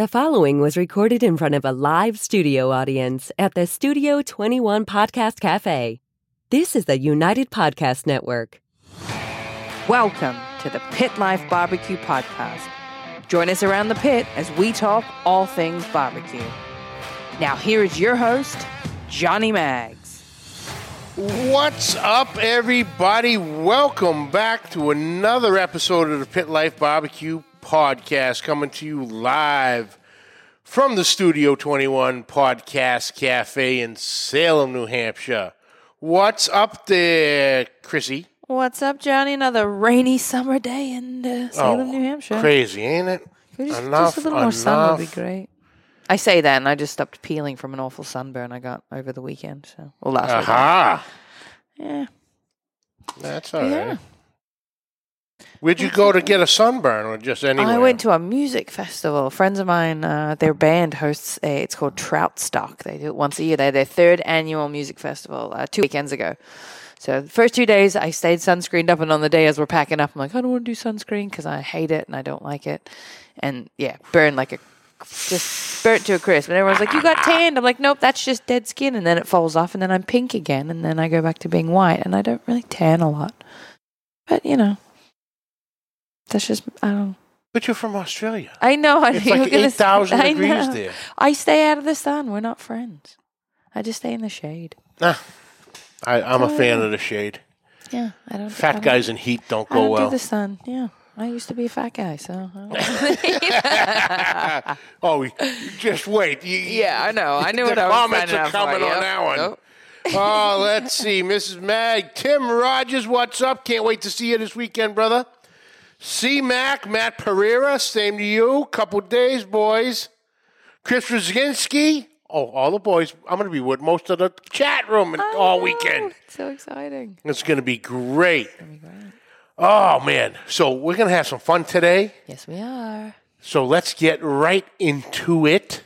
The following was recorded in front of a live studio audience at the Studio 21 Podcast Cafe. This is the United Podcast Network. Welcome to the Pit Life Barbecue Podcast. Join us around the pit as we talk all things barbecue. Now, here is your host, Johnny Mags. What's up, everybody? Welcome back to another episode of the Pit Life Barbecue Podcast coming to you live from the Studio 21 Podcast Cafe in Salem, New Hampshire. What's up there, Chrissy? What's up, Johnny? Another rainy summer day in uh, Salem, Oh, New Hampshire. Crazy, ain't it? Just, enough, just a little more sun would be great. I say that, and I just stopped peeling from an awful sunburn I got over the weekend. So, well, last weekend. Aha! Yeah, That's all right. Where'd you go to get a sunburn or just anywhere? I went to a music festival. Friends of mine, uh, their band hosts a, it's called Trout Stock. They do it once a year. They had their third annual music festival uh, two weekends ago. So the first two days I stayed sunscreened up, and on the day as we're packing up, I'm like, I don't want to do sunscreen because I hate it and I don't like it. And yeah, burned like a just burnt to a crisp. And everyone's like, You got tanned. I'm like, Nope, that's just dead skin. And then it falls off, and then I'm pink again, and then I go back to being white. And I don't really tan a lot. But, you know, that's just, I don't But you're from Australia. I know. I It's you're like 8,000 I degrees know. there. I stay out of the sun. We're not friends. I just stay in the shade. Nah, I, I'm a Oh, fan yeah. of the shade. Yeah, I don't. I Fat don't- guys in heat don't I go don't well. do the sun. Yeah, I used to be a fat guy, so. Oh, just wait. You- yeah, I know. I knew the what I was comments signing are up for, coming on yep. that one. Nope. oh, let's see. Mrs. Mag, Tim Rogers, what's up? Can't wait to see you this weekend, brother. C Mac, Matt Pereira, same to you. Couple days, boys. Chris Rosinski. Oh, all the boys. I'm going to be with most of the chat room and- all know, weekend. it's So exciting. It's going to be great. Oh, man. So we're going to have some fun today. Yes, we are. So let's get right into it.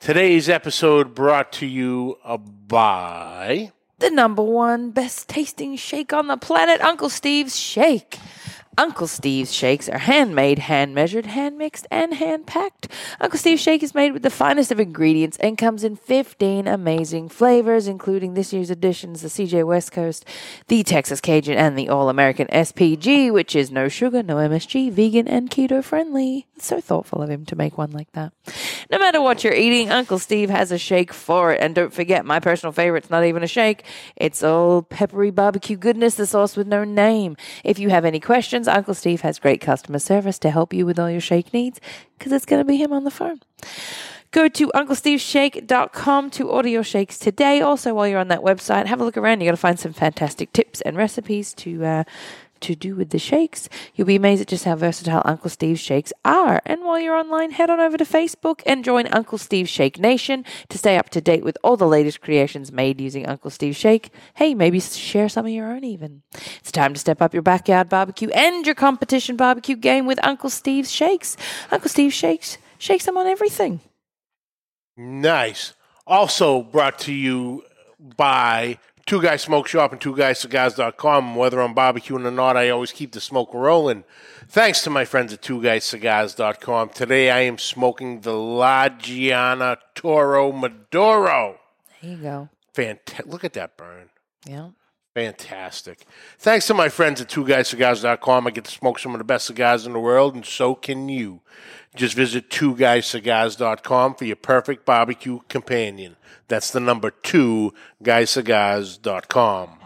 Today's episode brought to you uh, by. The number one best tasting shake on the planet, Uncle Steve's Shake. Uncle Steve's shakes are handmade, hand measured, hand mixed, and hand packed. Uncle Steve's Shake is made with the finest of ingredients and comes in 15 amazing flavors, including this year's additions the CJ West Coast, the Texas Cajun, and the All American SPG, which is no sugar, no MSG, vegan, and keto friendly. It's so thoughtful of him to make one like that. No matter what you're eating, Uncle Steve has a shake for it. And don't forget, my personal favorite's not even a shake. It's all peppery barbecue goodness, the sauce with no name. If you have any questions, Uncle Steve has great customer service to help you with all your shake needs because it's going to be him on the phone. Go to UncleSteveShake.com to order your shakes today. Also, while you're on that website, have a look around. You're going to find some fantastic tips and recipes to uh, to do with the shakes. You'll be amazed at just how versatile Uncle Steve's shakes are. And while you're online, head on over to Facebook and join Uncle Steve's Shake Nation to stay up to date with all the latest creations made using Uncle Steve's Shake. Hey, maybe share some of your own even. It's time to step up your backyard barbecue and your competition barbecue game with Uncle Steve's Shakes. Uncle Steve's Shakes shakes them on everything. Nice. Also brought to you by Two Guys Smoke Shop and Two Guys Cigars.com. Whether I'm barbecuing or not, I always keep the smoke rolling. Thanks to my friends at Two Guys Cigars.com. Today I am smoking the La Giana Toro Maduro. There you go. Fantastic. Look at that burn. Yeah. Fantastic. Thanks to my friends at Two Guys twoguyscigars.com. I get to smoke some of the best cigars in the world, and so can you. Just visit two twoguyscigars.com for your perfect barbecue companion. That's the number two, guyscigars.com.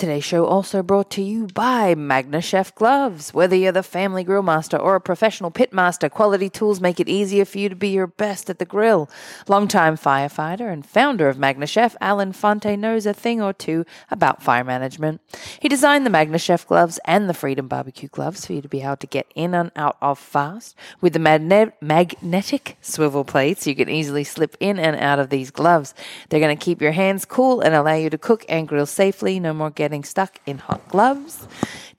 Today's show also brought to you by Magne Chef Gloves. Whether you're the family grill master or a professional pit master, quality tools make it easier for you to be your best at the grill. Longtime firefighter and founder of Magne Chef, Alan Fonte knows a thing or two about fire management. He designed the Magne Chef gloves and the Freedom Barbecue gloves for you to be able to get in and out of fast. With the magne- magnetic swivel plates, you can easily slip in and out of these gloves. They're going to keep your hands cool and allow you to cook and grill safely. No more getting stuck in hot gloves.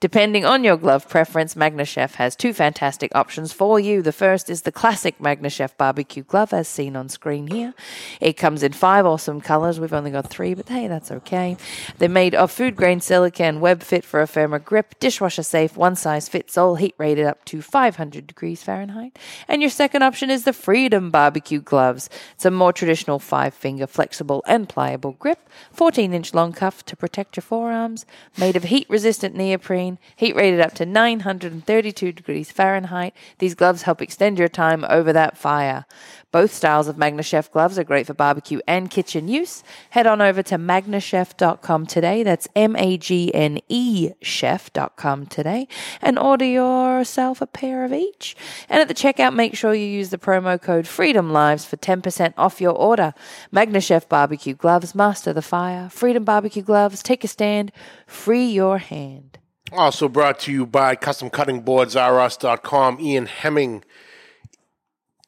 Depending on your glove preference, MagneChef has two fantastic options for you. The first is the classic MagneChef barbecue glove, as seen on screen here. It comes in five awesome colors. We've only got three, but hey, that's okay. They're made of food grain silicone, web fit for a firmer grip, dishwasher safe, one size fits all, heat rated up to 500 degrees Fahrenheit. And your second option is the Freedom barbecue gloves. It's a more traditional five finger, flexible, and pliable grip, 14 inch long cuff to protect your forearms, made of heat resistant neoprene, heat rated up to 932 degrees Fahrenheit. These gloves help extend your time over that fire. Both styles of MagneChef gloves are great for barbecue and kitchen use. Head on over to magnechef.com today. That's M A G N E chef.com today and order yourself a pair of each. And at the checkout, make sure you use the promo code Freedom Lives for 10% off your order. MagneChef barbecue gloves, master the fire. Freedom barbecue gloves, take a stand, free your hand. Also brought to you by CustomCuttingBoardsRUs.com. Ian Hemming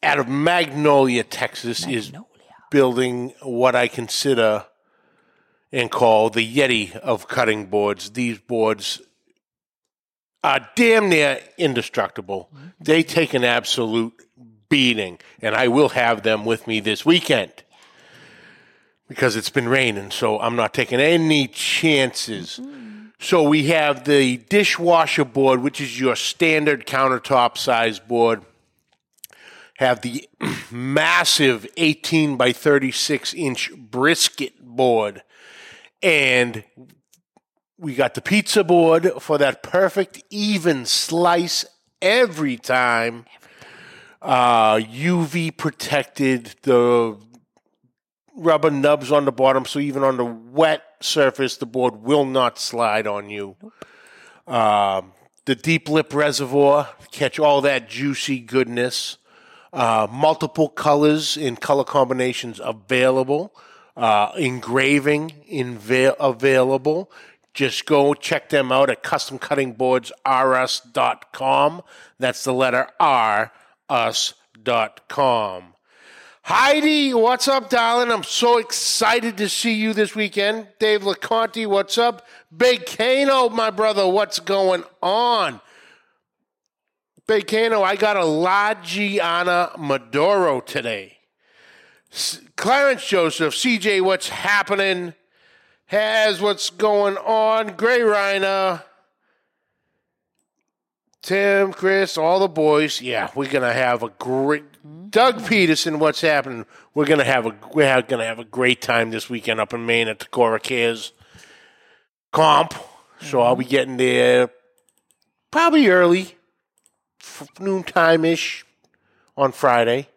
out of Magnolia, Texas, is building what I consider and call the Yeti of cutting boards. These boards are damn near indestructible. Mm-hmm. They take an absolute beating, and I will have them with me this weekend because it's been raining, so I'm not taking any chances. Mm-hmm. So we have the dishwasher board, which is your standard countertop size board. Have the massive 18 by 36 inch brisket board. And we got the pizza board for that perfect even slice every time. Uh, UV protected, the rubber nubs on the bottom, so even on the wet surface, the board will not slide on you. Um, the deep lip reservoir, catch all that juicy goodness. Uh, multiple colors in color combinations available. Uh, engraving inva- available. Just go check them out at customcuttingboardsrs.com. That's the letter R, us.com. Heidi, what's up, darling? I'm so excited to see you this weekend. Dave LeConte, what's up? Big Kano, my brother, what's going on? Big Kano, I got a La Giana Maduro today. S- Clarence Joseph, CJ, what's happening? Has what's going on? Gray Rhino, Tim, Chris, all the boys. Yeah, we're gonna have a great. Doug Peterson, what's happening? We're gonna have a we're gonna have a great time this weekend up in Maine at the Cora Cares comp. So I'll be getting there probably early, f- noontime ish on Friday.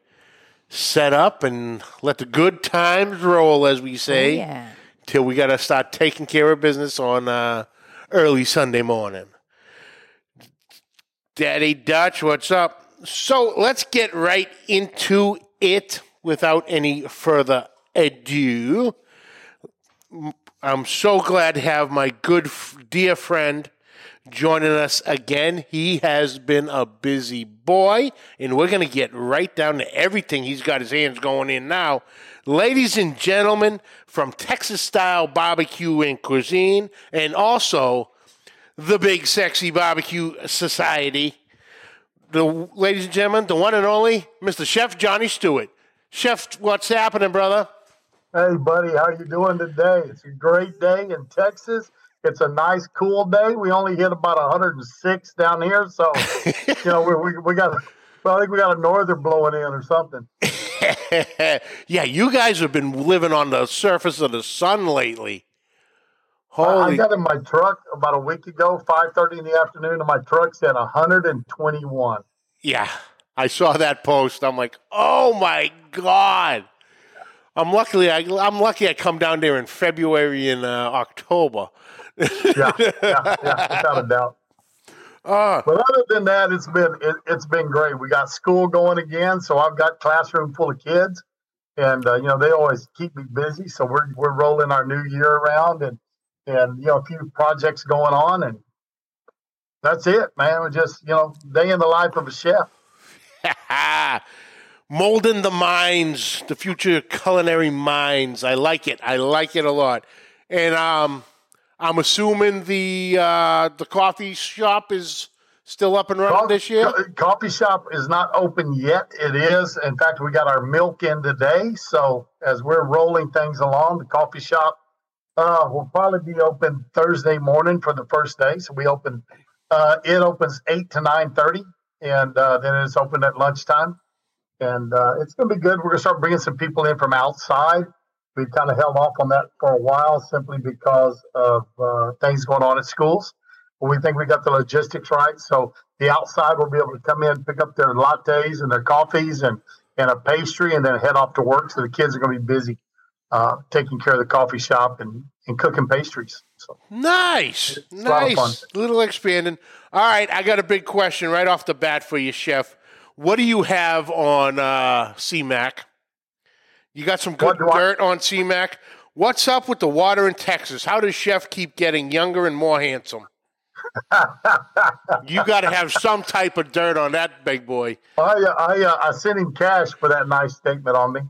Set up and let the good times roll, as we say yeah. till we got to start taking care of business on uh, early Sunday morning. Daddy Dutch, what's up? So let's get right into it without any further ado. I'm so glad to have my good, dear friend joining us again. He has been a busy boy, and we're going to get right down to everything he's got his hands going in now. Ladies and gentlemen, from Texas Style Barbecue and Cuisine, and also the Big Sexy Barbecue Society, the ladies and gentlemen, the one and only Mr. Chef Johnny Stewart. Chef, what's happening, brother? Hey, buddy, how you doing today? It's a great day in Texas. It's a nice, cool day. We only hit about 106 down here, so you know we we, we got. Well, I think we got a norther blowing in or something. yeah, you guys have been living on the surface of the sun lately. I, I got in my truck about a week ago, 5:30 in the afternoon, and my truck said 121. Yeah, I saw that post. I'm like, oh my god. I'm luckily I, I'm lucky I come down there in February and uh, October. Yeah, yeah, yeah, without a doubt. Uh, But other than that, it's been it, it's been great. We got school going again, so I've got classroom full of kids, and uh, you know they always keep me busy. So we're we're rolling our new year around, and and you know a few projects going on, and that's it, man. We're just you know day in the life of a chef. molding the minds, the future culinary minds. I like it. I like it a lot. And um, I'm assuming the uh, the coffee shop is still up and running Coffee, this year. co- coffee shop is not open yet. It is. In fact, we got our milk in today. So as we're rolling things along, the coffee shop uh, will probably be open Thursday morning for the first day. So we open. Uh, it opens eight to nine thirty, and uh, then it's open at lunchtime. And uh, it's going to be good. We're going to start bringing some people in from outside. We kind of held off on that for a while simply because of uh, things going on at schools. But we think we got the logistics right. So the outside will be able to come in, pick up their lattes and their coffees and, and a pastry, and then head off to work. So the kids are going to be busy uh, taking care of the coffee shop and, and cooking pastries. So Nice, a lot of fun. nice. Little expanding. All right, I got a big question right off the bat for you, Chef. What do you have on uh, CMAC? You got some good do I- dirt on CMAC. What's up with the water in Texas? How does Chef keep getting younger and more handsome? You got to have some type of dirt on that big boy. I uh, I, uh, I sent him cash for that nice statement on me.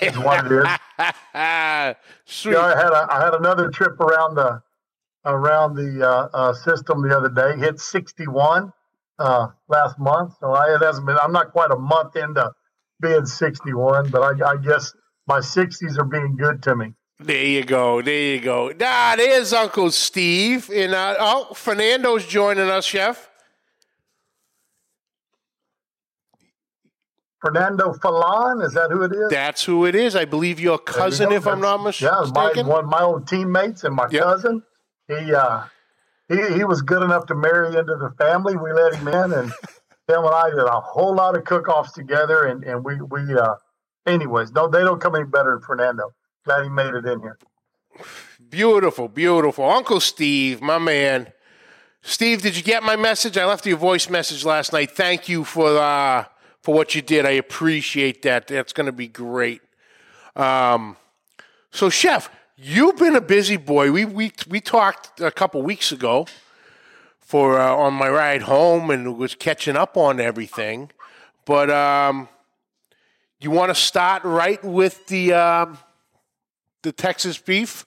is what it is. Sweet. Yeah, I had a, I had another trip around the around the uh, uh, system the other day. Hit 61 uh, last month, so I it hasn't been. I'm not quite a month into being 61, but I, I guess my 60s are being good to me. There you go. There you go. Ah, there's Uncle Steve. And uh, oh, Fernando's joining us, Chef. Fernando Falan, is that who it is? That's who it is. I believe your cousin, if I'm not mis- yeah, my mistaken. one of my old teammates and my Yep. cousin. He uh, he he was good enough to marry into the family. We let him in, and him and I did a whole lot of cook-offs together. And and we we uh, anyways, no, they don't come any better than Fernando. Glad he made it in here. Beautiful, beautiful. Uncle Steve, my man. Steve, did you get my message? I left you a voice message last night. Thank you for uh, for what you did. I appreciate that. That's going to be great. Um, so, Chef, you've been a busy boy. We we we talked a couple weeks ago for uh, on my ride home and was catching up on everything. But um, you want to start right with the um, the Texas beef,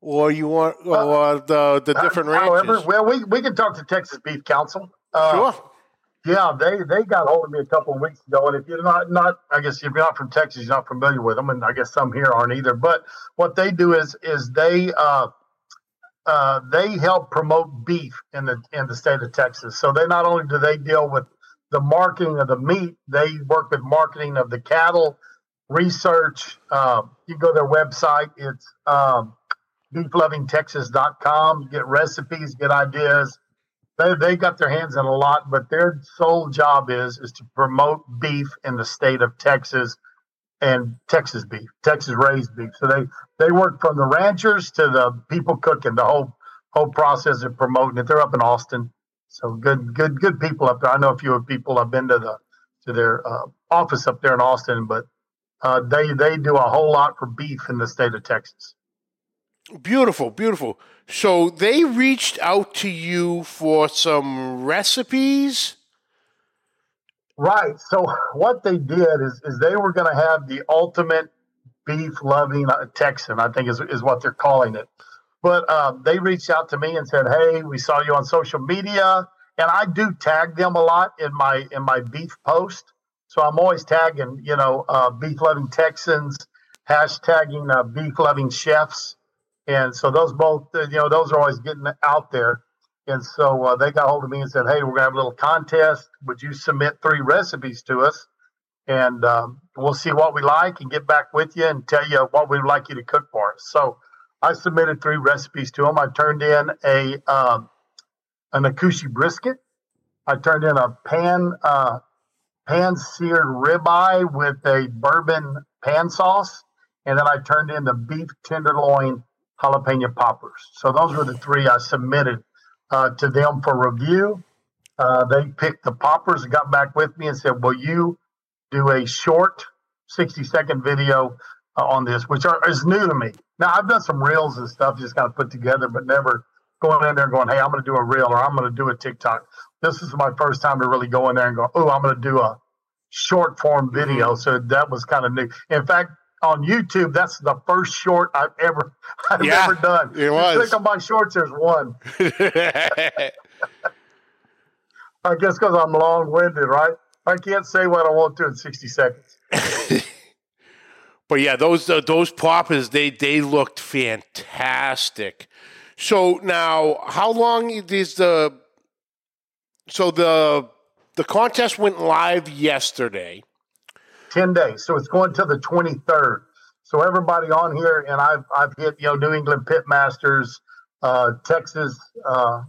or you want or the the different ranches? However, well, we, we can talk to Texas Beef Council. Uh, sure. Yeah, they they got hold of me a couple of weeks ago, and if you're not not, I guess if you're not from Texas, you're not familiar with them, and I guess some here aren't either. But what they do is is they uh, uh, they help promote beef in the in the state of Texas. So they not only do they deal with the marketing of the meat, they work with marketing of the cattle, research. Uh, you go to their website, it's um, beeflovingtexas.com. Get recipes, get ideas they they got their hands in a lot, but their sole job is is to promote beef in the state of Texas and Texas beef, Texas raised beef. So they they work from the ranchers to the people cooking the whole whole process of promoting it. They're up in Austin, so good good good people up there. I know a few of people. I've been to the to their uh, office up there in Austin, but uh, they they do a whole lot for beef in the state of Texas. Beautiful, beautiful. So they reached out to you for some recipes. Right. So what they did is is they were going to have the ultimate beef loving Texan, I think is is what they're calling it. But um, they reached out to me and said, "Hey, we saw you on social media, and I do tag them a lot in my in my beef post. So I'm always tagging, you know, uh, beef loving Texans, hashtagging uh, beef loving chefs, and so those both, uh, you know, those are always getting out there. And so uh, they got hold of me and said, "Hey, we're gonna have a little contest. Would you submit three recipes to us, and um, we'll see what we like and get back with you and tell you what we'd like you to cook for us." So I submitted three recipes to them. I turned in a um, an Akaushi brisket. I turned in a pan uh, pan seared ribeye with a bourbon pan sauce, and then I turned in the beef tenderloin jalapeno poppers. So those were the three I submitted uh, to them for review. Uh, they picked the poppers and got back with me and said, "Will you do a short, sixty second video uh, on this?" Which are, is new to me. Now I've done some reels and stuff, just kind of put together, but never going in there and going, "Hey, I'm going to do a reel or I'm going to do a TikTok." This is my first time to really go in there and go, "Oh, I'm going to do a short form video." So that was kind of new. In fact, on YouTube, that's the first short I've ever I've Yeah, ever done. it You was. Click on my shorts. There's one. I guess because I'm long winded, right? I can't say what I want to in 60 seconds. But yeah, those uh, those poppers they they looked fantastic. So now, how long is the? So the the contest went live yesterday. 10 days. So it's going to the 23rd. So everybody on here, and I've, I've hit, you know, New England Pitmasters, uh, Texas uh,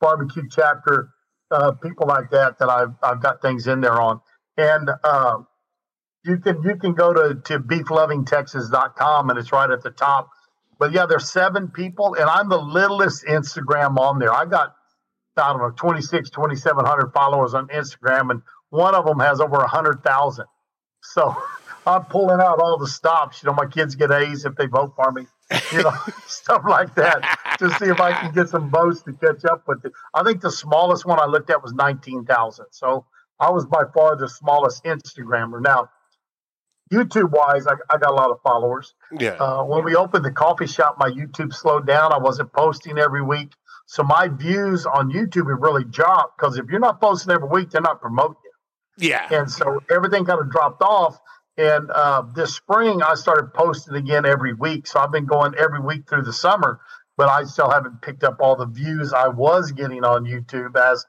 barbecue chapter, uh, people like that, that I've, I've got things in there on. And uh, you can, you can go to, to beeflovingtexas.com and it's right at the top. But yeah, there's seven people and I'm the littlest Instagram on there. I got, I don't know, 26, 2,700 followers on Instagram and one of them has over a hundred thousand. So I'm pulling out all the stops. You know, my kids get A's if they vote for me. You know, stuff like that to see if I can get some votes to catch up with it. I think the smallest one I looked at was 19,000. So I was by far the smallest Instagrammer. Now, YouTube wise, I, I got a lot of followers. Yeah. Uh, when we opened the coffee shop, my YouTube slowed down. I wasn't posting every week. So my views on YouTube have really dropped because if you're not posting every week, they're not promoting you. yeah. And so everything kind of dropped off. And uh, this spring, I started posting again every week. So I've been going every week through the summer, but I still haven't picked up all the views I was getting on YouTube as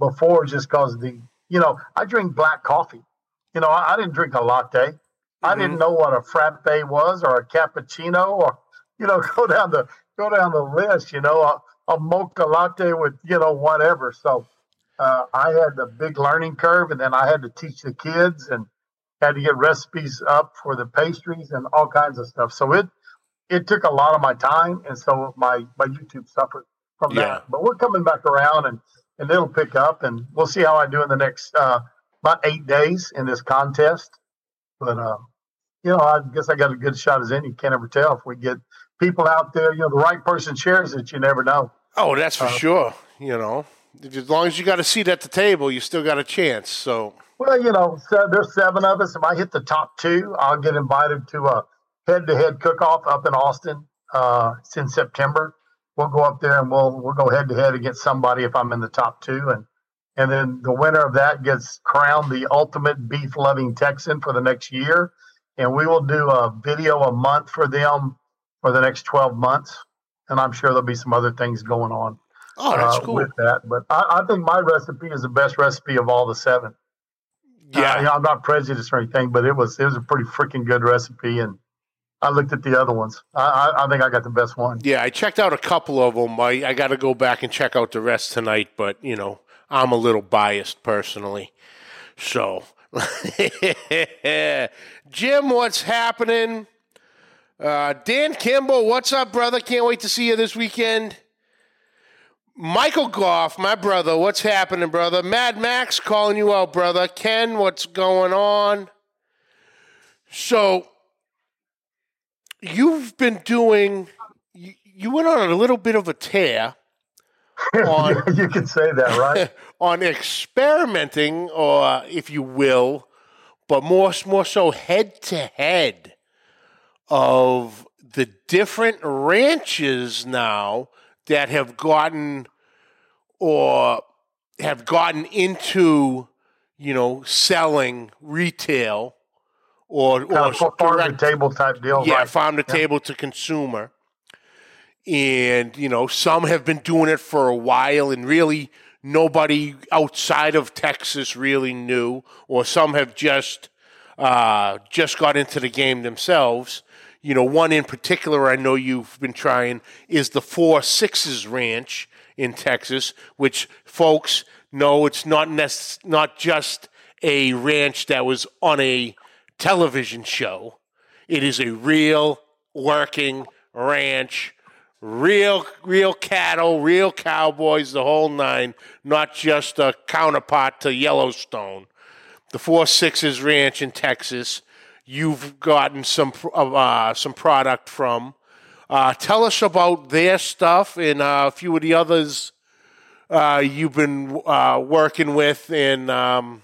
before, just because the, you know, I drink black coffee. You know, I, I didn't drink a latte. I didn't know what a frappe was or a cappuccino or, you know, go down the go down the list. You know, a, a mocha latte with you know whatever. So uh, I had a big learning curve, and then I had to teach the kids and had to get recipes up for the pastries and all kinds of stuff. So it it took a lot of my time, and so my my YouTube suffered from Yeah. that. But we're coming back around, and and it'll pick up, and we'll see how I do in the next uh, about eight days in this contest. But uh, you know, I guess I got a good shot as any. You can't ever tell if we get people out there. You know, the right person shares it. You never know. Oh, that's for Uh, sure. You know, as long as you got a seat at the table, you still got a chance. So Well, you know, so there's seven of us. If I hit the top two, I'll get invited to a head-to-head cook-off up in Austin. Uh, it's in September. We'll go up there and we'll we'll go head-to-head against somebody if I'm in the top two, and and then the winner of that gets crowned the ultimate beef-loving Texan for the next year. And we will do a video a month for them for the next 12 months. And I'm sure there'll be some other things going on oh, that's uh, cool. with that. But I, I think my recipe is the best recipe of all the seven. Yeah. Uh, you know, I'm not prejudiced or anything, but it was it was a pretty freaking good recipe, and I looked at the other ones. I, I, I think I got the best one. Yeah, I checked out a couple of them. I, I got to go back and check out the rest tonight, but you know, I'm a little biased personally. So, Jim, what's happening? Uh, Dan Kimball, what's up, brother? Can't wait to see you this weekend. Michael Goff, my brother, what's happening, brother? Mad Max calling you out, brother. Ken, what's going on? So, you've been doing, you, you went on a little bit of a tear on you can say that, right? on experimenting, or if you will, but more more so head to head of the different ranches now that have gotten or have gotten into you know selling retail or kind or farm to table type deal. yeah, right? farm to table to consumer. And, you know, some have been doing it for a while and really nobody outside of Texas really knew, or some have just uh, just got into the game themselves. You know, one in particular I know you've been trying is the Four Sixes Ranch in Texas, which folks know it's not nec- not just a ranch that was on a television show. It is a real working ranch, real real cattle, real cowboys, the whole nine, not just a counterpart to Yellowstone. The Four Sixes Ranch in Texas. You've gotten some uh, some product from. Uh, tell us about their stuff and uh, a few of the others uh, you've been uh, working with and um,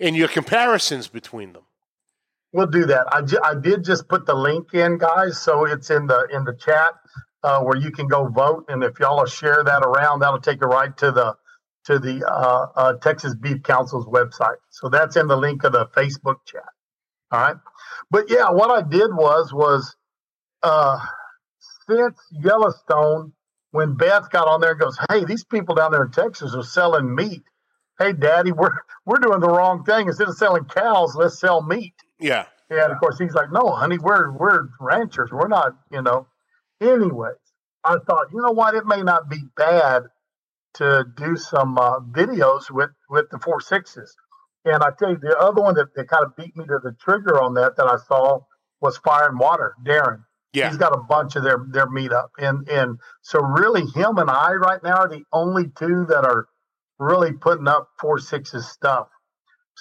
and your comparisons between them. We'll do that. I, ju- I did just put the link in, guys, so it's in the in the chat uh, where you can go vote. And if y'all share that around, that'll take you right to the to the uh, uh, Texas Beef Council's website. So that's in the link of the Facebook chat. All right. But yeah, what I did was was uh, since Yellowstone, when Beth got on there and goes, "Hey, these people down there in Texas are selling meat." Hey, Daddy, we're we're doing the wrong thing. Instead of selling cows, let's sell meat. Yeah. And of course, he's like, "No, honey, we're we're ranchers. We're not, you know." Anyways, I thought, you know what? It may not be bad to do some uh, videos with with the four sixes. And I tell you, the other one that, that kind of beat me to the trigger on that that I saw was Fire and Water, Darren. Yeah. He's got a bunch of their their meetup, and and so really, him and I right now are the only two that are really putting up four sixes stuff.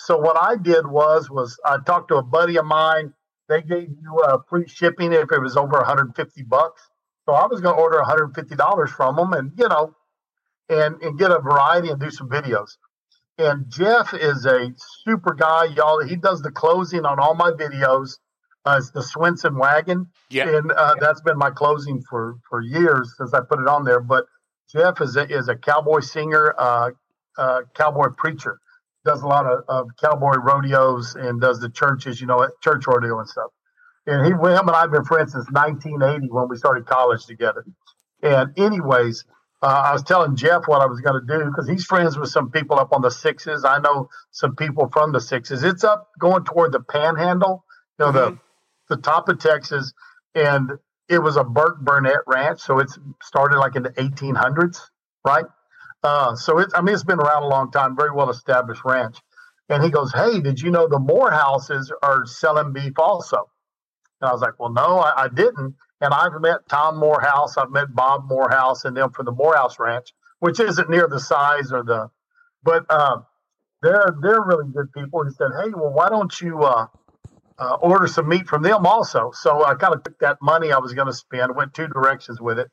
So what I did was was I talked to a buddy of mine. They gave you uh, free shipping if it was over 150 bucks. So I was going to order 150 dollars from them, and you know, and and get a variety and do some videos. And Jeff is a super guy, y'all. He does the closing on all my videos. Uh, it's the Swenson wagon, Yeah. and uh, that's been my closing for for years since I put it on there. But Jeff is a, is a cowboy singer, uh, uh, cowboy preacher. Does a lot of, of cowboy rodeos and does the churches, you know, at church rodeo and stuff. And he, him and I've been friends since 1980 when we started college together. And anyways, uh, I was telling Jeff what I was going to do because he's friends with some people up on the sixes. I know some people from the sixes. It's up going toward the Panhandle, you know, the the top of Texas, and it was a Burk Burnett ranch, so it's started like in the 1800s, right? Uh, so it's I mean it's been around a long time, very well established ranch. And he goes, "Hey, did you know the Moorhouses are selling beef also?" And I was like, "Well, no, I, I didn't." And I've met Tom Moorhouse, I've met Bob Moorhouse, and them from the Moorhouse Ranch, which isn't near the size or the, but uh, they're they're really good people. He said, "Hey, well, why don't you uh, uh, order some meat from them also?" So I kind of took that money I was going to spend, went two directions with it,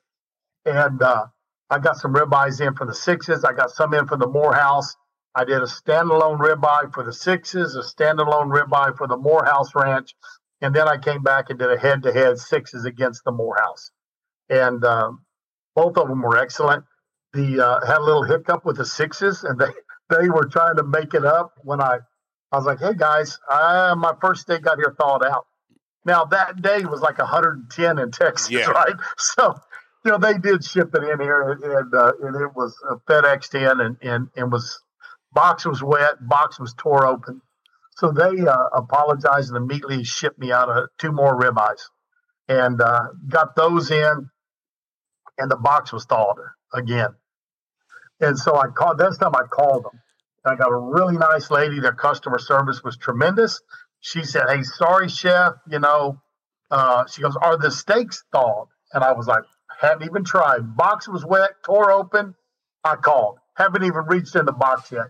and uh, I got some ribeyes in for the sixes. I got some in for the Moorhouse. I did a standalone ribeye for the sixes, a standalone ribeye for the Moorhouse Ranch, and then I came back and did a head-to-head sixes against the Moorhouse, and um, both of them were excellent. The uh, had a little hiccup with the sixes, and they they were trying to make it up when I I was like, hey guys, uh, my first day got here thawed out. Now that day was like 110 in Texas, Yeah. right? So you know they did ship it in here, and and, uh, and it was uh, FedExed in, and and and was box was wet, box was tore open. So they uh, apologized and immediately shipped me out uh, two more ribeyes, and uh, got those in, and the box was thawed again. And so I called. This time I called them. I got a really nice lady. Their customer service was tremendous. She said, "Hey, sorry, chef. You know," uh, she goes, "Are the steaks thawed?" And I was like, "Haven't even tried. Box was wet, tore open. I called. Haven't even reached in the box yet."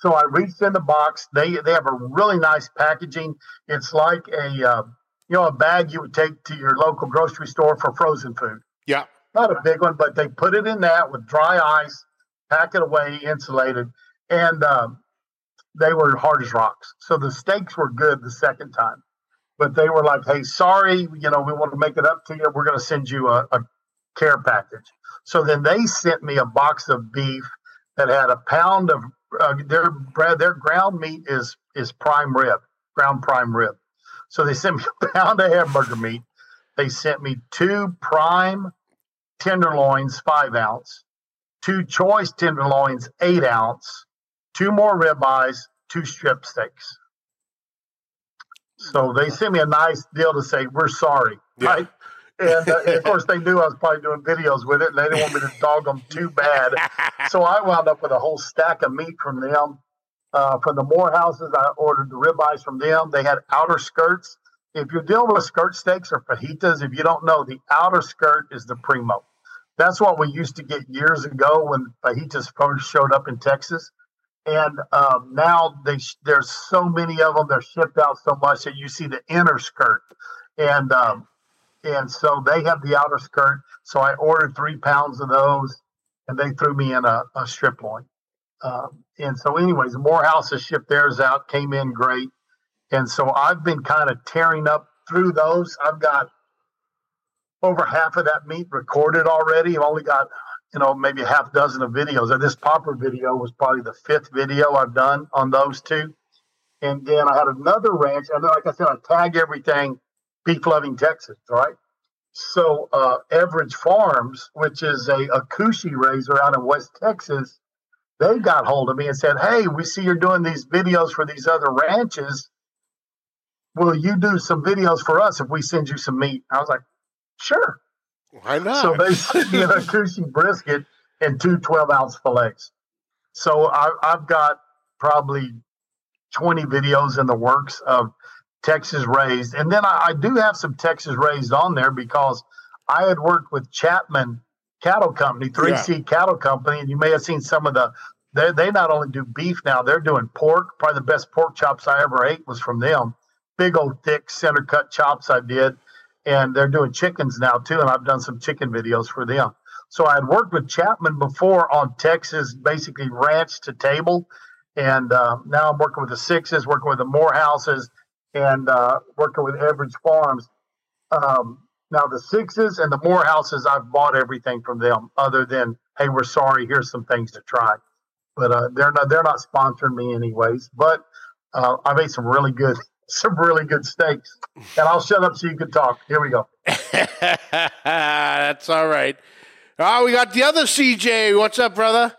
So I reached in the box. They they have a really nice packaging. It's like a uh, you know a bag you would take to your local grocery store for frozen food Yeah. not a big one, but they put it in that with dry ice, pack it away, insulated, and um, they were hard as rocks. So the steaks were good the second time, but they were like, "Hey, sorry, you know, we want to make it up to you. We're going to send you a, a care package." So then they sent me a box of beef that had a pound of uh, their their ground meat is is prime rib, ground prime rib. So they sent me a pound of hamburger meat. They sent me two prime tenderloins, five ounce, two choice tenderloins, eight ounce, two more ribeyes, two strip steaks. So they sent me a nice deal to say we're sorry, Yeah. right? And, uh, and of course, they knew I was probably doing videos with it, and they didn't want me to dog them too bad. So I wound up with a whole stack of meat from them. Uh, from the Moorhouses, I ordered the ribeyes from them. They had outer skirts. If you're dealing with skirt steaks or fajitas, if you don't know, the outer skirt is the primo. That's what we used to get years ago when fajitas first showed up in Texas. And um, now they there's so many of them. They're shipped out so much that you see the inner skirt, and um, and so they have the outer skirt. So I ordered three pounds of those, and they threw me in a, a strip loin. Um, and so, anyways, Moorhouse has shipped theirs out, came in great, And so I've been kind of tearing up through those. I've got over half of that meat recorded already. I've only got, you know, maybe a half dozen of videos. And this popper video was probably the fifth video I've done on those two. And then I had another ranch. And then, like I said, I tag everything beef loving Texas, right? So uh, Average Farms, which is a Akaushi raiser out in West Texas, they got hold of me and said, "Hey, we see you're doing these videos for these other ranches. Will you do some videos for us if we send you some meat?" I was like, "Sure." Why not? So they sent me an Akaushi brisket and two 12 ounce fillets. So I, I've got probably 20 videos in the works of Texas raised. And then I, I, do have some Texas raised on there because I had worked with Chapman Cattle Company, 3C yeah. Cattle Company, and you may have seen some of the. They, they not only do beef now, they're doing pork. Probably the best pork chops I ever ate was from them. Big old thick center cut chops I did. And they're doing chickens now too. And I've done some chicken videos for them. So I had worked with Chapman before on Texas, basically ranch to table. And uh, now I'm working with the Sixes, working with the Moorhouses, and uh, working with Average Farms. Um, now the Sixes and the Moorhouses, I've bought everything from them, other than hey, we're sorry, here's some things to try. But uh, they're not they're not sponsoring me anyways. But uh, I made some really good some really good steaks, and I'll shut up so you can talk. Here we go. That's all right. Oh, we got the other CJ. What's up, brother?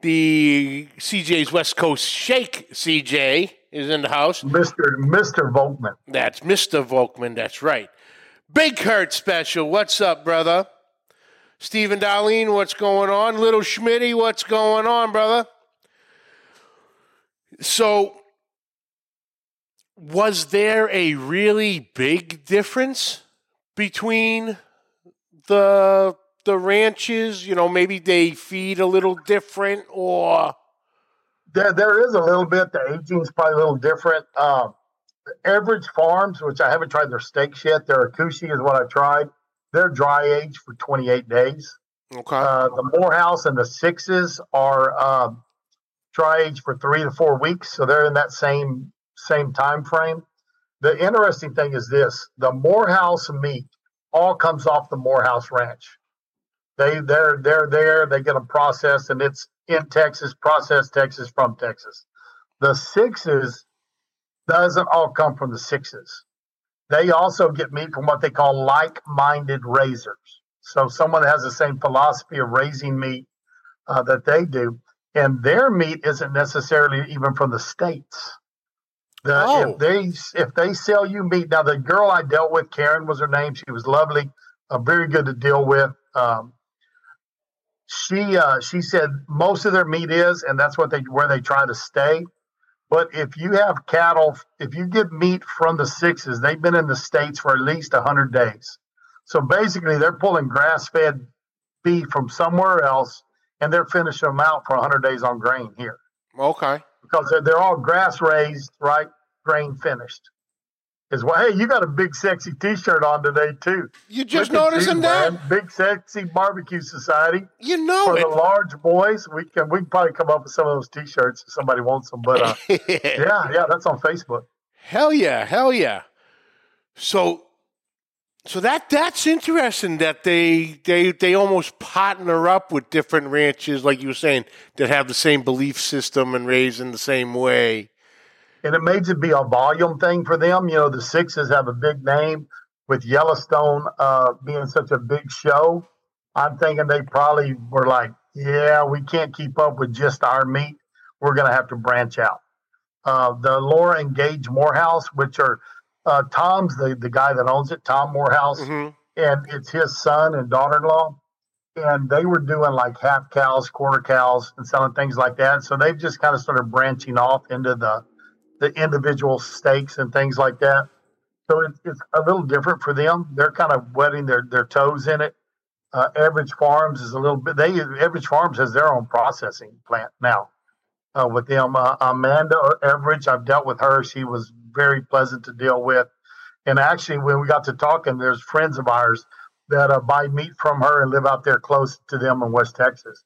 The CJ's West Coast Shake CJ is in the house. Mr. Mr. Volkman. That's Mr. Volkman. That's right. Big Kurt special. What's up, brother? Stephen Darlene, what's going on? Little Schmitty, what's going on, brother? So, was there a really big difference between the the ranches? You know, maybe they feed a little different, or there, there is a little bit. The aging's probably a little different. Um, average farms, which I haven't tried their steaks yet, their Akaushi is what I tried. They're dry aged for 28 days. Okay. Uh, the Moorhouse and the Sixes are um, dry aged for three to four weeks, so they're in that same same time frame. The interesting thing is this: the Moorhouse meat all comes off the Moorhouse Ranch. They they're they're there. They get them processed, and it's in Texas, processed Texas from Texas. The sixes doesn't all come from the sixes. They also get meat from what they call like-minded raisers. So someone that has the same philosophy of raising meat uh, that they do, and their meat isn't necessarily even from the states. The, oh. If they if they sell you meat, now the girl I dealt with, Karen was her name. She was lovely, uh, very good to deal with. Um, she uh, she said most of their meat is, and that's what they where they try to stay. But if you have cattle, if you get meat from the sixes, they've been in the states for at least hundred days. So basically, they're pulling grass-fed beef from somewhere else, and they're finishing them out for hundred days on grain here. Okay. Because they're, they're all grass raised, right? Grain finished is well, hey, you got a big sexy T-shirt on today too. You just noticing that? Big sexy barbecue society. You know for it. the large boys. We can we can probably come up with some of those T-shirts if somebody wants them. But uh, yeah, yeah, that's on Facebook. Hell yeah, hell yeah. So, so that that's interesting that they they they almost partner up with different ranches, like you were saying, that have the same belief system and raise in the same way and it made it be a volume thing for them. You know, the Sixes have a big name with Yellowstone uh, being such a big show. I'm thinking they probably were like, yeah, we can't keep up with just our meat. We're going to have to branch out. Uh, the Laura and Gage Moorhouse, which are uh, Tom's the, the guy that owns it, Tom Moorhouse, mm-hmm. and it's his son and daughter in law. And they were doing like half cows, quarter cows, and selling things like that. So they've just kind of started branching off into the the individual steaks and things like that. So it, it's a little different for them. They're kind of wetting their, their toes in it. Uh, Average Farms is a little bit. They Average Farms has their own processing plant now. Uh, with them, uh, Amanda Average, I've dealt with her. She was very pleasant to deal with. And actually, when we got to talking, there's friends of ours that uh, buy meat from her and live out there close to them in West Texas,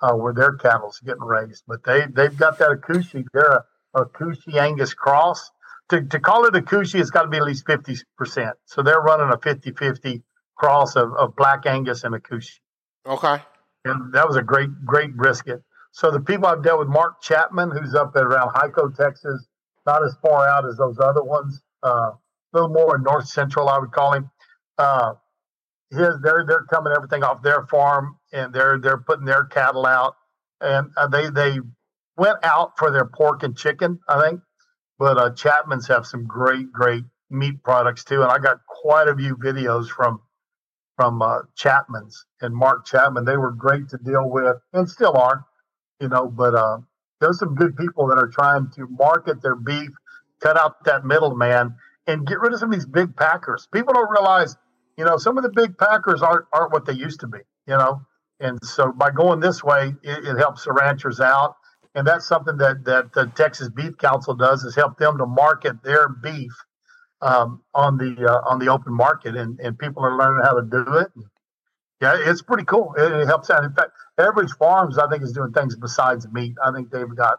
uh, where their cattle's getting raised. But they they've got that Akaushi. They're a Akaushi Angus cross. to, to call it Akaushi, it's got to be at least 50%. So they're running a 50 50 cross of, of Black Angus and Akaushi. Okay. And that was a great, great brisket. So the people I've dealt with, Mark Chapman, who's up at around Hico, Texas, not as far out as those other ones, uh, a little more north central, I would call him. Uh, his, they're they're coming everything off their farm, and they're they're putting their cattle out, and uh, they they went out for their pork and chicken, I think, but uh, Chapman's have some great great meat products too, and I got quite a few videos from from uh, Chapman's and Mark Chapman. They were great to deal with, and still are, you know. But uh, there's some good people that are trying to market their beef, cut out that middleman, and get rid of some of these big packers. People don't realize, you know, some of the big packers aren't aren't what they used to be, you know. And so by going this way, it, it helps the ranchers out, and that's something that that the Texas Beef Council does is help them to market their beef um, on the uh, on the open market, and, and people are learning how to do it. Yeah, it's pretty cool. It, it helps out. In fact, Average Farms, I think, is doing things besides meat. I think they've got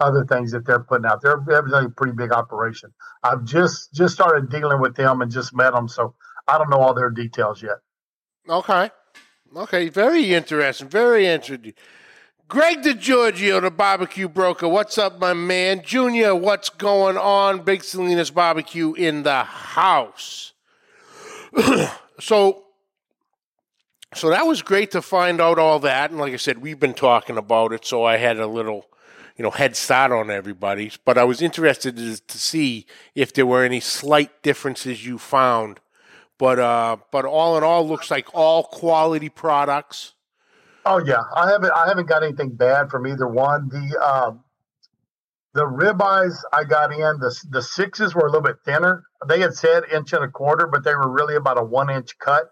other things that they're putting out. They're evidently a pretty big operation. I've just just started dealing with them and just met them, so I don't know all their details yet. Okay. Okay. Very interesting. Very interesting. Greg DiGiorgio, the barbecue broker. What's up, my man? Junior, what's going on? Big Salinas Barbecue in the house. so, so that was great to find out all that. And like I said, we've been talking about it, so I had a little, you know, head start on everybody. But I was interested to, to see if there were any slight differences you found. But uh, but all in all, looks like all quality products. Oh yeah, I haven't I haven't got anything bad from either one. The um, the ribeyes I got in the the sixes were a little bit thinner. They had said inch and a quarter, but they were really about a one inch cut.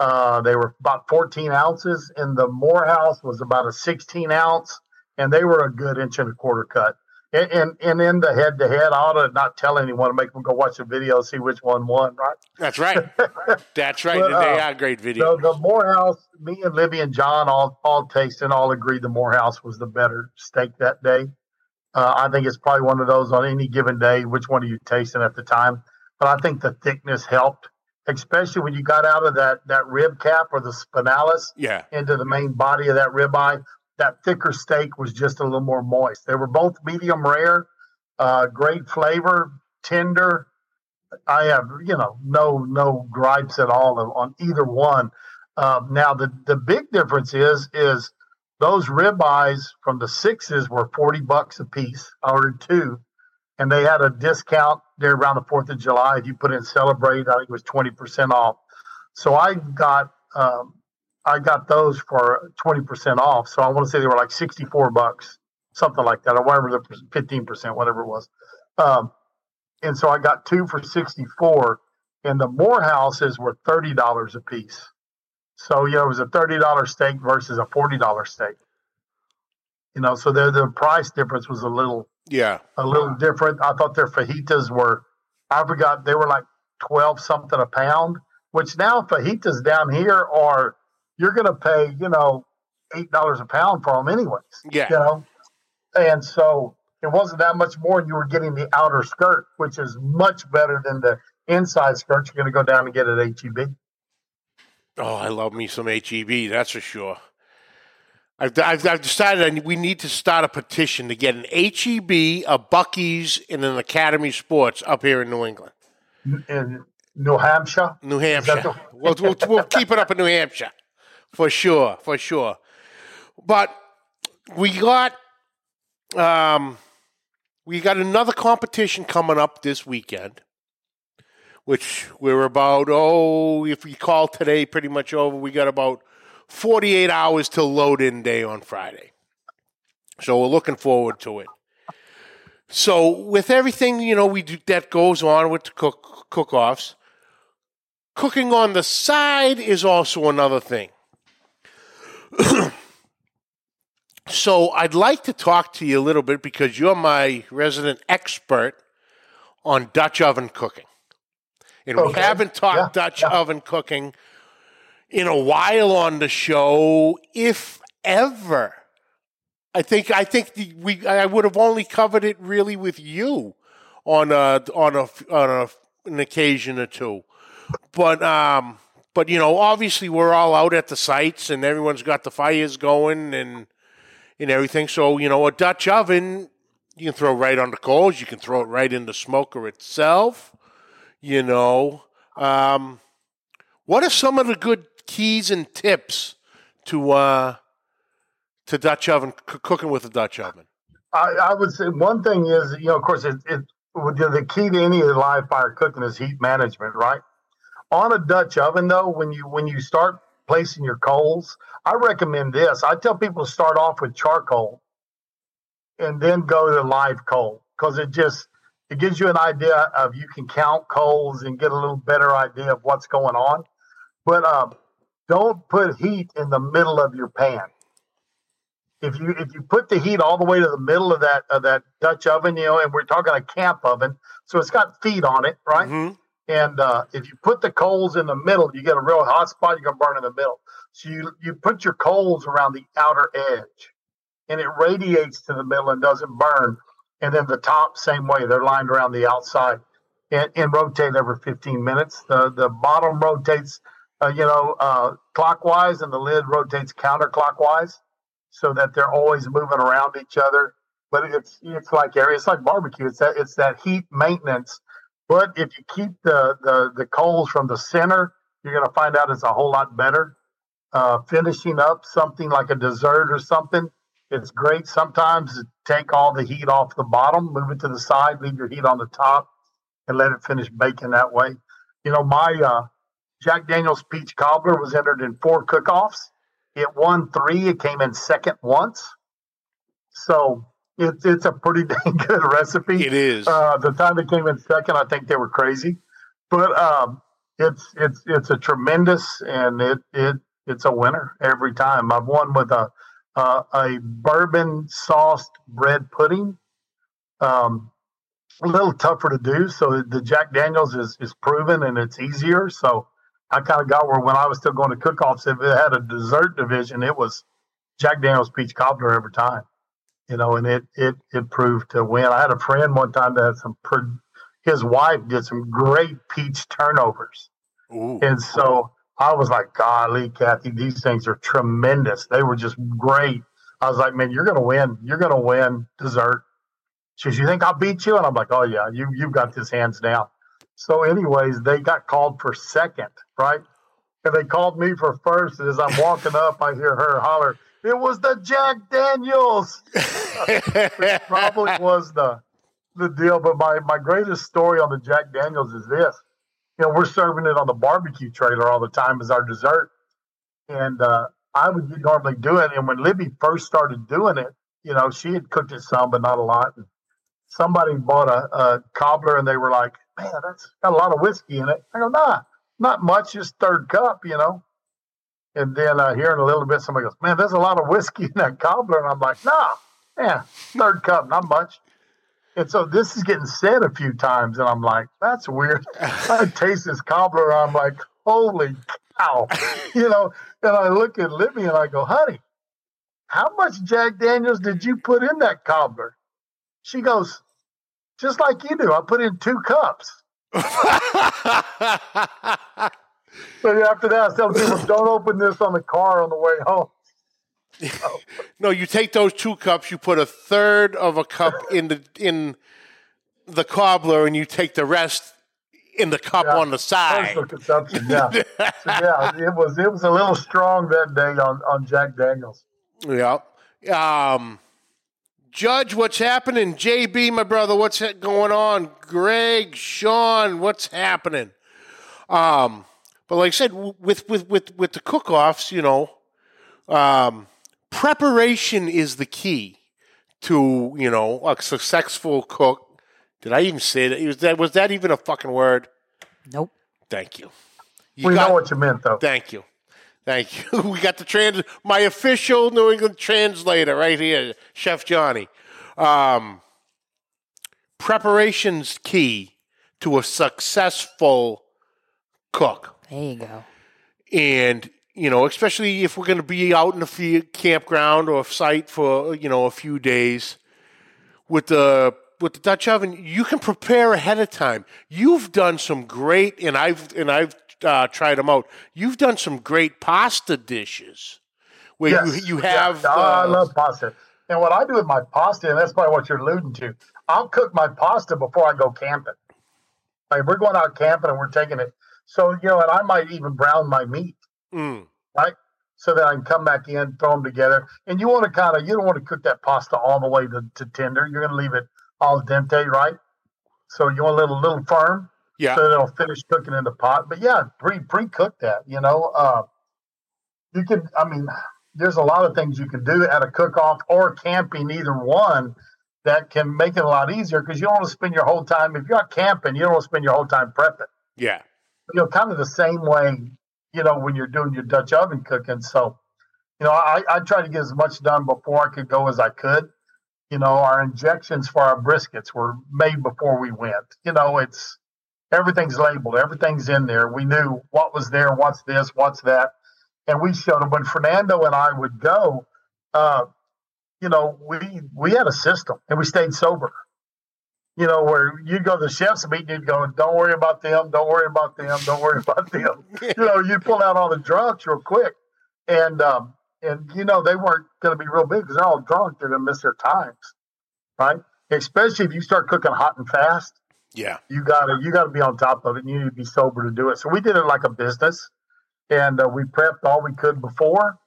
Uh, they were about 14 ounces, and the Moorhouse was about a 16 ounce, and they were a good inch and a quarter cut. And and, and in the head to head, I ought to not tell anyone to make them go watch the video, see which one won, right? That's right. That's right. But, they uh, are great videos. The, the Moorhouse, me and Libby and John all all tasted and all agreed the Moorhouse was the better steak that day. Uh, I think it's probably one of those on any given day. Which one are you tasting at the time? But I think the thickness helped, especially when you got out of that that rib cap or the spinalis yeah. into the main body of that ribeye. That thicker steak was just a little more moist. They were both medium rare, uh, great flavor, tender. I have you know no no gripes at all on either one. Uh, now the the big difference is is those ribeyes from the sixes were forty bucks a piece. I ordered two, and they had a discount there around the Fourth of July. If you put in celebrate, I think it was twenty percent off. So I got um, I got those for twenty percent off. So I want to say they were like sixty four bucks, something like that, or whatever the fifteen percent, whatever it was. Um, and so I got two for sixty four, and the Moorhouses were thirty dollars a piece. So you know, it was a thirty dollar steak versus a forty dollar steak. You know, so the the price difference was a little Yeah. a little different. I thought their fajitas were, I forgot they were like twelve something a pound. Which now fajitas down here are you're going to pay you know eight dollars a pound for them anyways. Yeah. You know, and so it wasn't that much more, and you were getting the outer skirt, which is much better than the inside skirt. You're going to go down and get at HEB. Oh, I love me some HEB, that's for sure. I've, I've, I've decided I, we need to start a petition to get an HEB, a Buc-ee's, and an Academy Sports up here in New England. In New Hampshire, New Hampshire. the- we'll, we'll, we'll keep it up in New Hampshire for sure, for sure. But we got um, we got another competition coming up this weekend, which we're about oh, if we call today pretty much over, we got about forty eight hours till load in day on Friday. So we're looking forward to it. So with everything you know we do, that goes on with the cook cook offs, cooking on the side is also another thing. so I'd like to talk to you a little bit because you're my resident expert on Dutch oven cooking. And we haven't talked Yeah, Dutch yeah. oven cooking in a while on the show, if ever. I think I think the, we I would have only covered it really with you on a on a on a, an occasion or two. But um, but you know, obviously we're all out at the sites and everyone's got the fires going and and everything. So you know, a Dutch oven you can throw right on the coals. You can throw it right in the smoker itself. You know, um, what are some of the good keys and tips to uh, to Dutch oven c- cooking with a Dutch oven? I, I would say one thing is, you know, of course, it, it the key to any live fire cooking is heat management, right? On a Dutch oven, though, when you when you start placing your coals, I recommend this. I tell people to start off with charcoal and then go to live coal because it just it gives you an idea of you can count coals and get a little better idea of what's going on. But um, don't put heat in the middle of your pan. If you if you put the heat all the way to the middle of that of that Dutch oven, you know, and we're talking a camp oven, so it's got feet on it, right? Mm-hmm. And uh, if you put the coals in the middle, you get a real hot spot. You're gonna burn in the middle. So you you put your coals around the outer edge, and it radiates to the middle and doesn't burn. And then the top, same way, they're lined around the outside, and, and rotate every 15 minutes. The the bottom rotates, uh, you know, uh, clockwise, and the lid rotates counterclockwise, so that they're always moving around each other. But it's it's like it's like barbecue. It's that it's that heat maintenance. But if you keep the the the coals from the center, you're going to find out it's a whole lot better. Uh, finishing up something like a dessert or something, it's great sometimes to take all the heat off the bottom, move it to the side, leave your heat on the top, and let it finish baking that way. You know, my uh, Jack Daniels peach cobbler was entered in four cook-offs. It won three. It came in second once. So it's it's a pretty dang good recipe. It is. Uh, the time it came in second, I think they were crazy, but um, it's it's it's a tremendous and it it it's a winner every time. I've won with a uh, a bourbon sauced bread pudding. Um, a little tougher to do, so the Jack Daniels is is proven and it's easier. So I kind of got where when I was still going to cook-offs, if it had a dessert division, it was Jack Daniels peach cobbler every time. You know, and it it it proved to win. I had a friend one time that had some. His wife did some great peach turnovers, Ooh. and so I was like, "Golly, Kathy, these things are tremendous. They were just great." I was like, "Man, you're gonna win. You're gonna win dessert." She says, "You think I'll beat you?" And I'm like, "Oh yeah, you you've got this hands down." So, anyways, they got called for second, right? And they called me for first. And as I'm walking up, I hear her holler, "It was the Jack Daniels." Which probably was the the deal. But my my greatest story on the Jack Daniels is this: you know, we're serving it on the barbecue trailer all the time as our dessert, and uh, I would normally do it. And when Libby first started doing it, you know, she had cooked it some, but not a lot. And somebody bought a, a cobbler, and they were like, "Man, that's got a lot of whiskey in it." I go, "Nah, not much, just third cup," you know. And then uh, here in a little bit, somebody goes, "Man, there's a lot of whiskey in that cobbler," and I'm like, "Nah, yeah, third cup, not much." And so this is getting said a few times, and I'm like, "That's weird." I taste this cobbler, and I'm like, "Holy cow!" you know. And I look at Libby and I go, "Honey, how much Jack Daniels did you put in that cobbler?" She goes, "Just like you do. I put in two cups." So after that, I was telling people, don't open this on the car on the way home. no, you take those two cups, you put a third of a cup in the in the cobbler, and you take the rest in the cup Yeah. on the side. Personal consumption, yeah. so yeah, it was it was a little strong that day on, on Jack Daniels. Yeah. Um, Judge, what's happening? JB, my brother, what's going on? Greg, Sean, what's happening? Um, but like I said, with with with with the cook-offs, you know, um, preparation is the key to you know a successful cook. Did I even say that? Was that was that even a fucking word? Nope. Thank you. You We got- know what you meant, though. Thank you. Thank you. We got the trans my official New England translator right here, Chef Johnny. Um, preparation's key to a successful cook. There you go. And, you know, especially if we're going to be out in the field, campground or off site for, you know, a few days with the with the Dutch oven, you can prepare ahead of time. You've done some great, and I've and I've uh, tried them out. You've done some great pasta dishes where Yes. you you Yeah. have. I uh, love pasta. And what I do with my pasta, and that's probably what you're alluding to, I'll cook my pasta before I go camping. Like we're going out camping and we're taking it. So, you know, and I might even brown my meat, mm, right? So that I can come back in, throw them together. And you want to kind of, you don't want to cook that pasta all the way to, to tender. You're going to leave it al dente, right? So you want a little, little firm yeah, so it'll finish cooking in the pot. But yeah, pre pre cook that. You know, uh, you can. I mean, there's a lot of things you can do at a cook off or camping, either one, that can make it a lot easier because you don't want to spend your whole time. If you're out camping, you don't want to spend your whole time prepping. yeah, You know, kind of the same way. You know, when you're doing your Dutch oven cooking. So, you know, I, I tried to get as much done before I could go as I could. You know, our injections for our briskets were made before we went. You know, it's everything's labeled, everything's in there. We knew what was there, what's this, what's that, and we showed them. When Fernando and I would go, uh, you know, we we had a system and we stayed sober. You know, where you'd go to the chef's meeting, you'd go, "Don't worry about them, don't worry about them, don't worry about them." you know, you pull out all the drunks real quick, and um, and you know they weren't going to be real big because they're all drunk. They're going to miss their times, right? Especially if you start cooking hot and fast. Yeah, you gotta you gotta be on top of it. And you need to be sober to do it. So we did it like a business. And uh, we prepped all we could before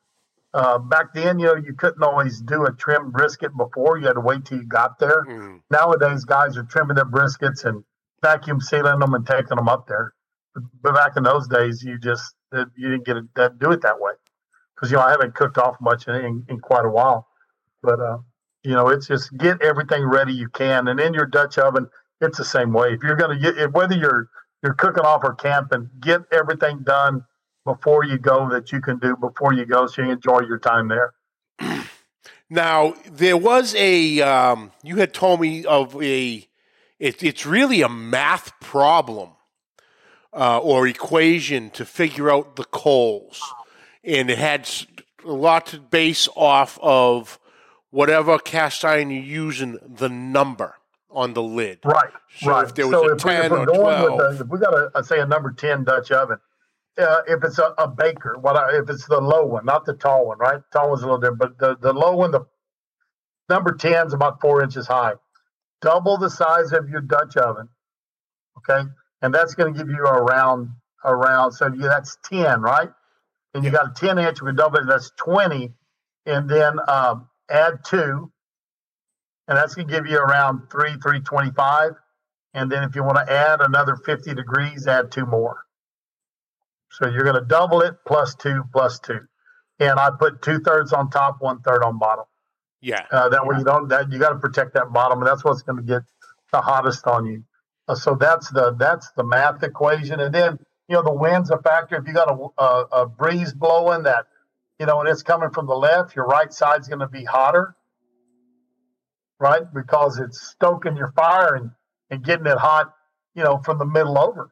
uh, back then you know you couldn't always do a trim brisket before. You had to wait till you got there. Mm, nowadays guys are trimming their briskets and vacuum sealing them and taking them up there. But, but back in those days you just you didn't get that, do it that way. Because you know i haven't cooked off much in, in, in quite a while. But uh, you know it's just get everything ready you can. And in your dutch oven it's the same way. If you're going to get if, whether you're you're cooking off or camping get everything done before you go that you can do before you go so you enjoy your time there Now there was a um, you had told me of a it, it's really a math problem uh, or equation to figure out the coals, and it had a lot to base off of whatever cast iron you're using the number on the lid. right So right if there was so a if, we, if 10 we're or going 12. with a, if we got a, a say a number 10 dutch oven uh, if it's a, a baker what I, if it's the low one not the tall one right? Tall one's a little different but the, the low one the number 10 is about four inches high. Double the size of your dutch oven okay? And that's going to give you around around so you, that's 10 right? And you got a 10 inch we double it that's 20 and then um, add two and that's going to give you around three 325 and then if you want to add another 50 degrees add two more so you're going to double it plus two plus two and i put two thirds on top one third on bottom Yeah, uh, that way you don't that you got to protect that bottom, and that's what's going to get the hottest on you. Uh, so that's the that's the math equation, and then you know the wind's a factor. If you got a, a, a breeze blowing that, you know, and it's coming from the left, your right side's going to be hotter, right? Because it's stoking your fire and and getting it hot, you know, from the middle over.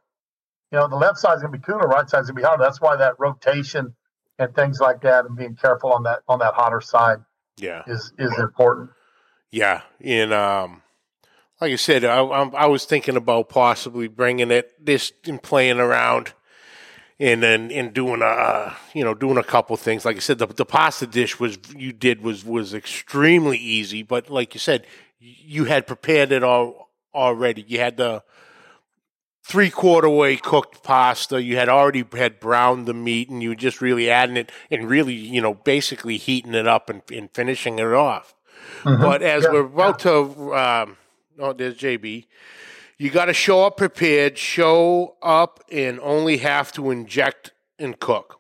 You know, the left side's going to be cooler, right side's going to be hotter. That's why that rotation and things like that, and being careful on that on that hotter side yeah. is is important. Yeah, and um, like I said, I, I, I was thinking about possibly bringing it this and playing around, and then and doing a you know doing a couple things. Like I said, the, the pasta dish was you did was was extremely easy, but like you said, you had prepared it all already. You had the three quarter way cooked pasta. You had already had browned the meat, and you were just really adding it and really you know basically heating it up and, and finishing it off. But as Yeah, we're about to, um, oh, there's JB. You got to show up prepared, show up, and only have to inject and cook.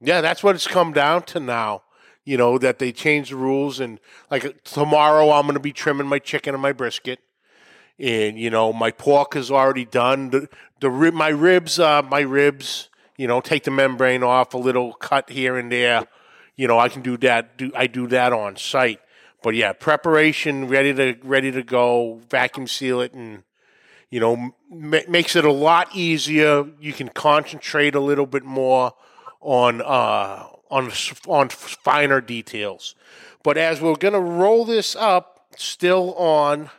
Yeah, that's what it's come down to now. You know that they changed the rules, and like tomorrow, I'm going to be trimming my chicken and my brisket, and you know my pork is already done. The, the rib, my ribs, uh, my ribs. You know, take the membrane off, a little cut here and there. You know, I can do that. Do I do that on site? But yeah, preparation ready to ready to go. Vacuum seal it, and you know m- makes it a lot easier. You can concentrate a little bit more on uh, on on finer details. But as we're gonna roll this up, still on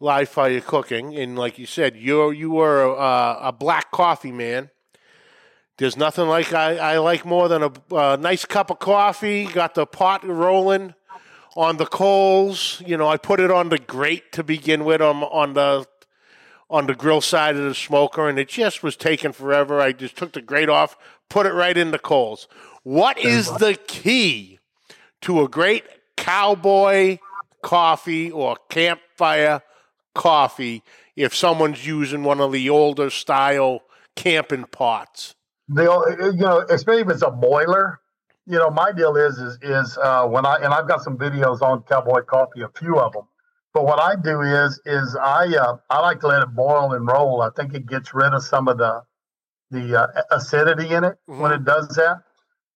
live fire cooking, and like you said, you you were a, uh, a black coffee man. There's nothing like I, I like more than a, a nice cup of coffee. Got the pot rolling on the coals. You know, I put it on the grate to begin with on on the on the grill side of the smoker, and it just was taking forever. I just took the grate off, put it right in the coals. What is the key to a great cowboy coffee or campfire coffee if someone's using one of the older style camping pots? The you know, especially if it's a boiler. You know, my deal is is is uh, when I and I've got some videos on cowboy coffee, a few of them. But what I do is is I uh, I like to let it boil and roll. I think it gets rid of some of the the uh, acidity in it mm-hmm. when it does that.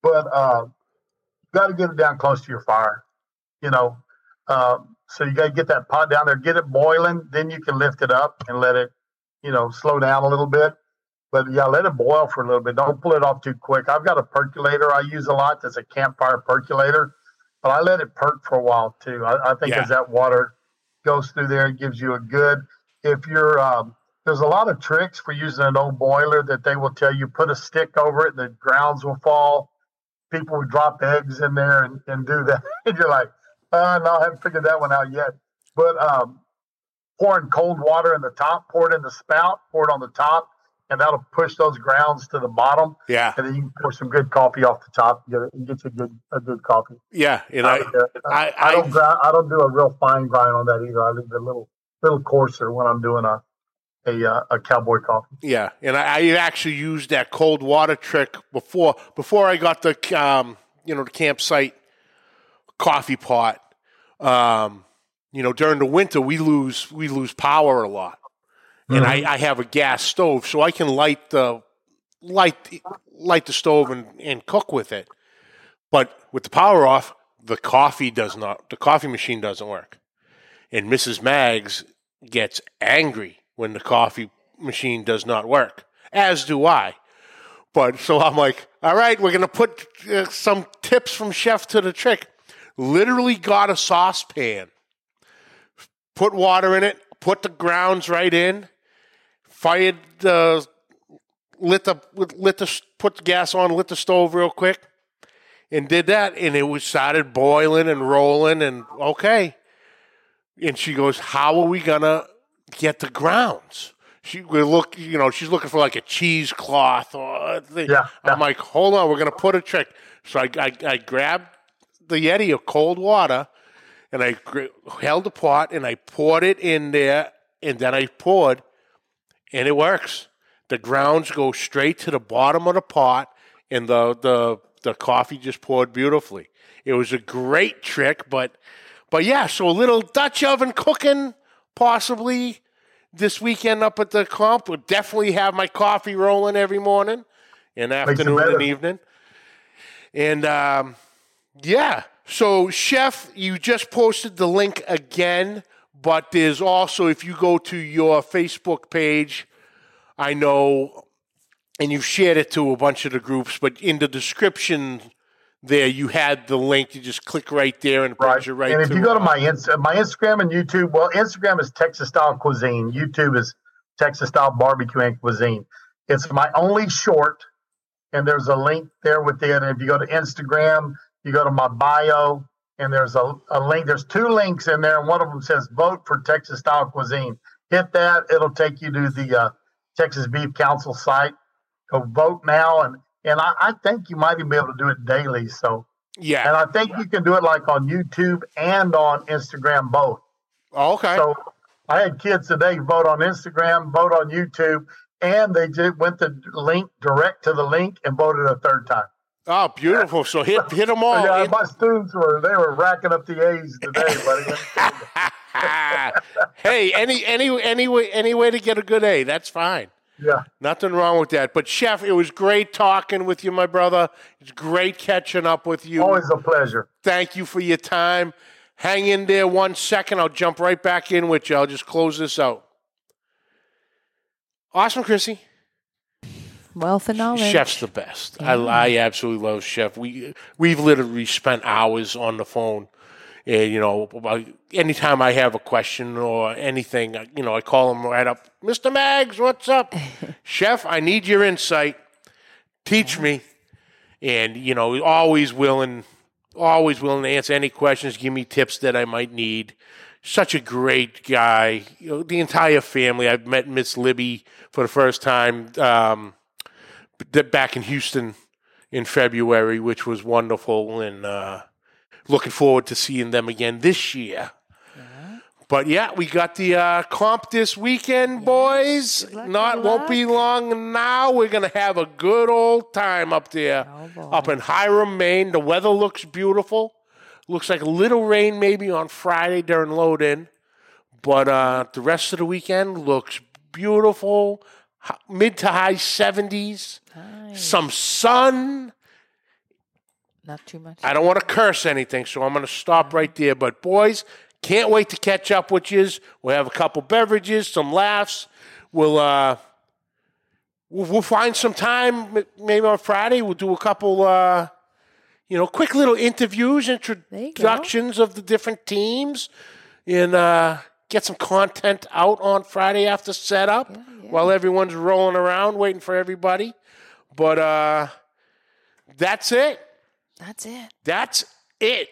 But uh, you got to get it down close to your fire. You know, um, so you got to get that pot down there, get it boiling. Then you can lift it up and let it, you know, slow down a little bit. But yeah, let it boil for a little bit. Don't pull it off too quick. I've got a percolator I use a lot. That's a campfire percolator, but I let it perk for a while too. I, I think yeah. as that water goes through there, it gives you a good. If you're um, there's a lot of tricks for using an old boiler that they will tell you put a stick over it, and the grounds will fall. People would drop eggs in there and, and do that. and you're like, uh, no, I haven't figured that one out yet. But um, pouring cold water in the top, pour it in the spout, pour it on the top, and that'll push those grounds to the bottom. Yeah, and then you can pour some good coffee off the top. Get it, get you a good a good coffee. Yeah, and I, I, I, I, don't grind, I don't do a real fine grind on that either. I leave it a little little coarser when I'm doing a a, uh, a cowboy coffee. Yeah, and I, I, actually used that cold water trick before before I got the um, you know the campsite coffee pot. Um, you know, during the winter we lose we lose power a lot and mm-hmm. I, I, have a gas stove, so I can light the light light the stove and, and cook with it. But with the power off, the coffee does not. The coffee machine doesn't work, and Mrs. Mags gets angry when the coffee machine does not work. As do I. But so I'm like, all right, we're gonna put uh, some tips from chef to the trick. Literally got a saucepan, put water in it, put the grounds right in, fired the lit the lit the put the gas on, lit the stove real quick, and did that, and it was started boiling and rolling, and okay. And she goes, "How are we gonna get the grounds?" She we look, you know, she's looking for like a cheesecloth or thing. Yeah, yeah. I'm like, hold on, we're gonna put a trick. So I, I, I grabbed the Yeti of cold water, and I held the pot and I poured it in there, and then I poured and it works. The grounds go straight to the bottom of the pot, and the the the coffee just poured beautifully. It was a great trick, but but yeah, so a little Dutch oven cooking possibly this weekend up at the comp. Would definitely have my coffee rolling every morning and afternoon and evening. And um, yeah, so chef, you just posted the link again but there's also, if you go to your Facebook page, I know, and you've shared it to a bunch of the groups, but in the description there, you had the link. You just click right there and it right. right. And if you go to my my Instagram and YouTube, well, Instagram is Texas style cuisine. YouTube is Texas style barbecue and cuisine. It's my only short, and there's a link there with it. And if you go to Instagram, you go to my bio, and there's a, a link. There's two links in there, and one of them says "Vote for Texas Style Cuisine." Hit that; it'll take you to the uh, Texas Beef Council site. Go vote now, and and I, I, think you might even be able to do it daily. So yeah, and I think you can do it like on YouTube and on Instagram both. Oh, okay. So I had kids today vote on Instagram, vote on YouTube, and they just went the link direct to the link and voted a third time. Oh, beautiful! So hit hit them all. Yeah, my students were they were racking up the A's today, buddy. hey, any any any way any way to get a good A, that's fine. Yeah, nothing wrong with that. But chef, it was great talking with you, my brother. It's great catching up with you. Always a pleasure. Thank you for your time. Hang in there one second. I'll jump right back in with you. I'll just close this out. Awesome, Chrissy. Wealth of knowledge. Chef's the best. Yeah. I, I absolutely love Chef. We we've literally spent hours on the phone, And, you know, anytime I have a question or anything, you know, I call him right up, Mr. Mags, what's up? Chef, I need your insight. Teach me. And, you know, always willing, always willing to answer any questions, give me tips that I might need. Such a great guy. You know, the entire family. I've met Miss Libby for the first time um, back in Houston in February, which was wonderful. And, uh, looking forward to seeing them again this year. But yeah, we got the uh, comp this weekend, boys. luck, Not won't be long now. We're gonna have a good old time up there, Oh, up in Hiram, Maine. The weather looks beautiful. Looks like a little rain maybe on Friday during load in, but uh, the rest of the weekend looks beautiful. Mid to high seventies, some sun. Not too much. I don't want to curse anything, so I'm going to stop right there. But boys, can't wait to catch up with you. We'll have a couple beverages, some laughs. We'll uh, we'll, we'll find some time, maybe on Friday. We'll do a couple, uh, you know, quick little interviews, introductions of the different teams, and uh, get some content out on Friday after setup while everyone's rolling around waiting for everybody. But uh, that's it. That's it. That's it.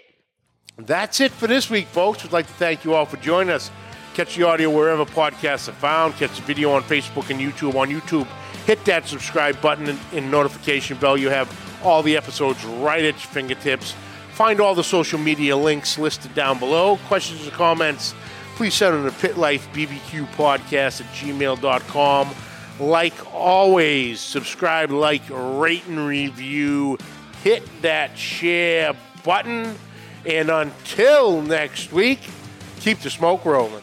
That's it for this week, folks. We'd like to thank you all for joining us. Catch the audio wherever podcasts are found. Catch the video on Facebook and YouTube. On YouTube, hit that subscribe button and, and notification bell. You have all the episodes right at your fingertips. Find all the social media links listed down below. Questions or comments, please send them to Pit Life BBQ Podcast at gmail.com. Like always, subscribe, like, rate, and review. Hit that share button. And until next week, keep the smoke rolling.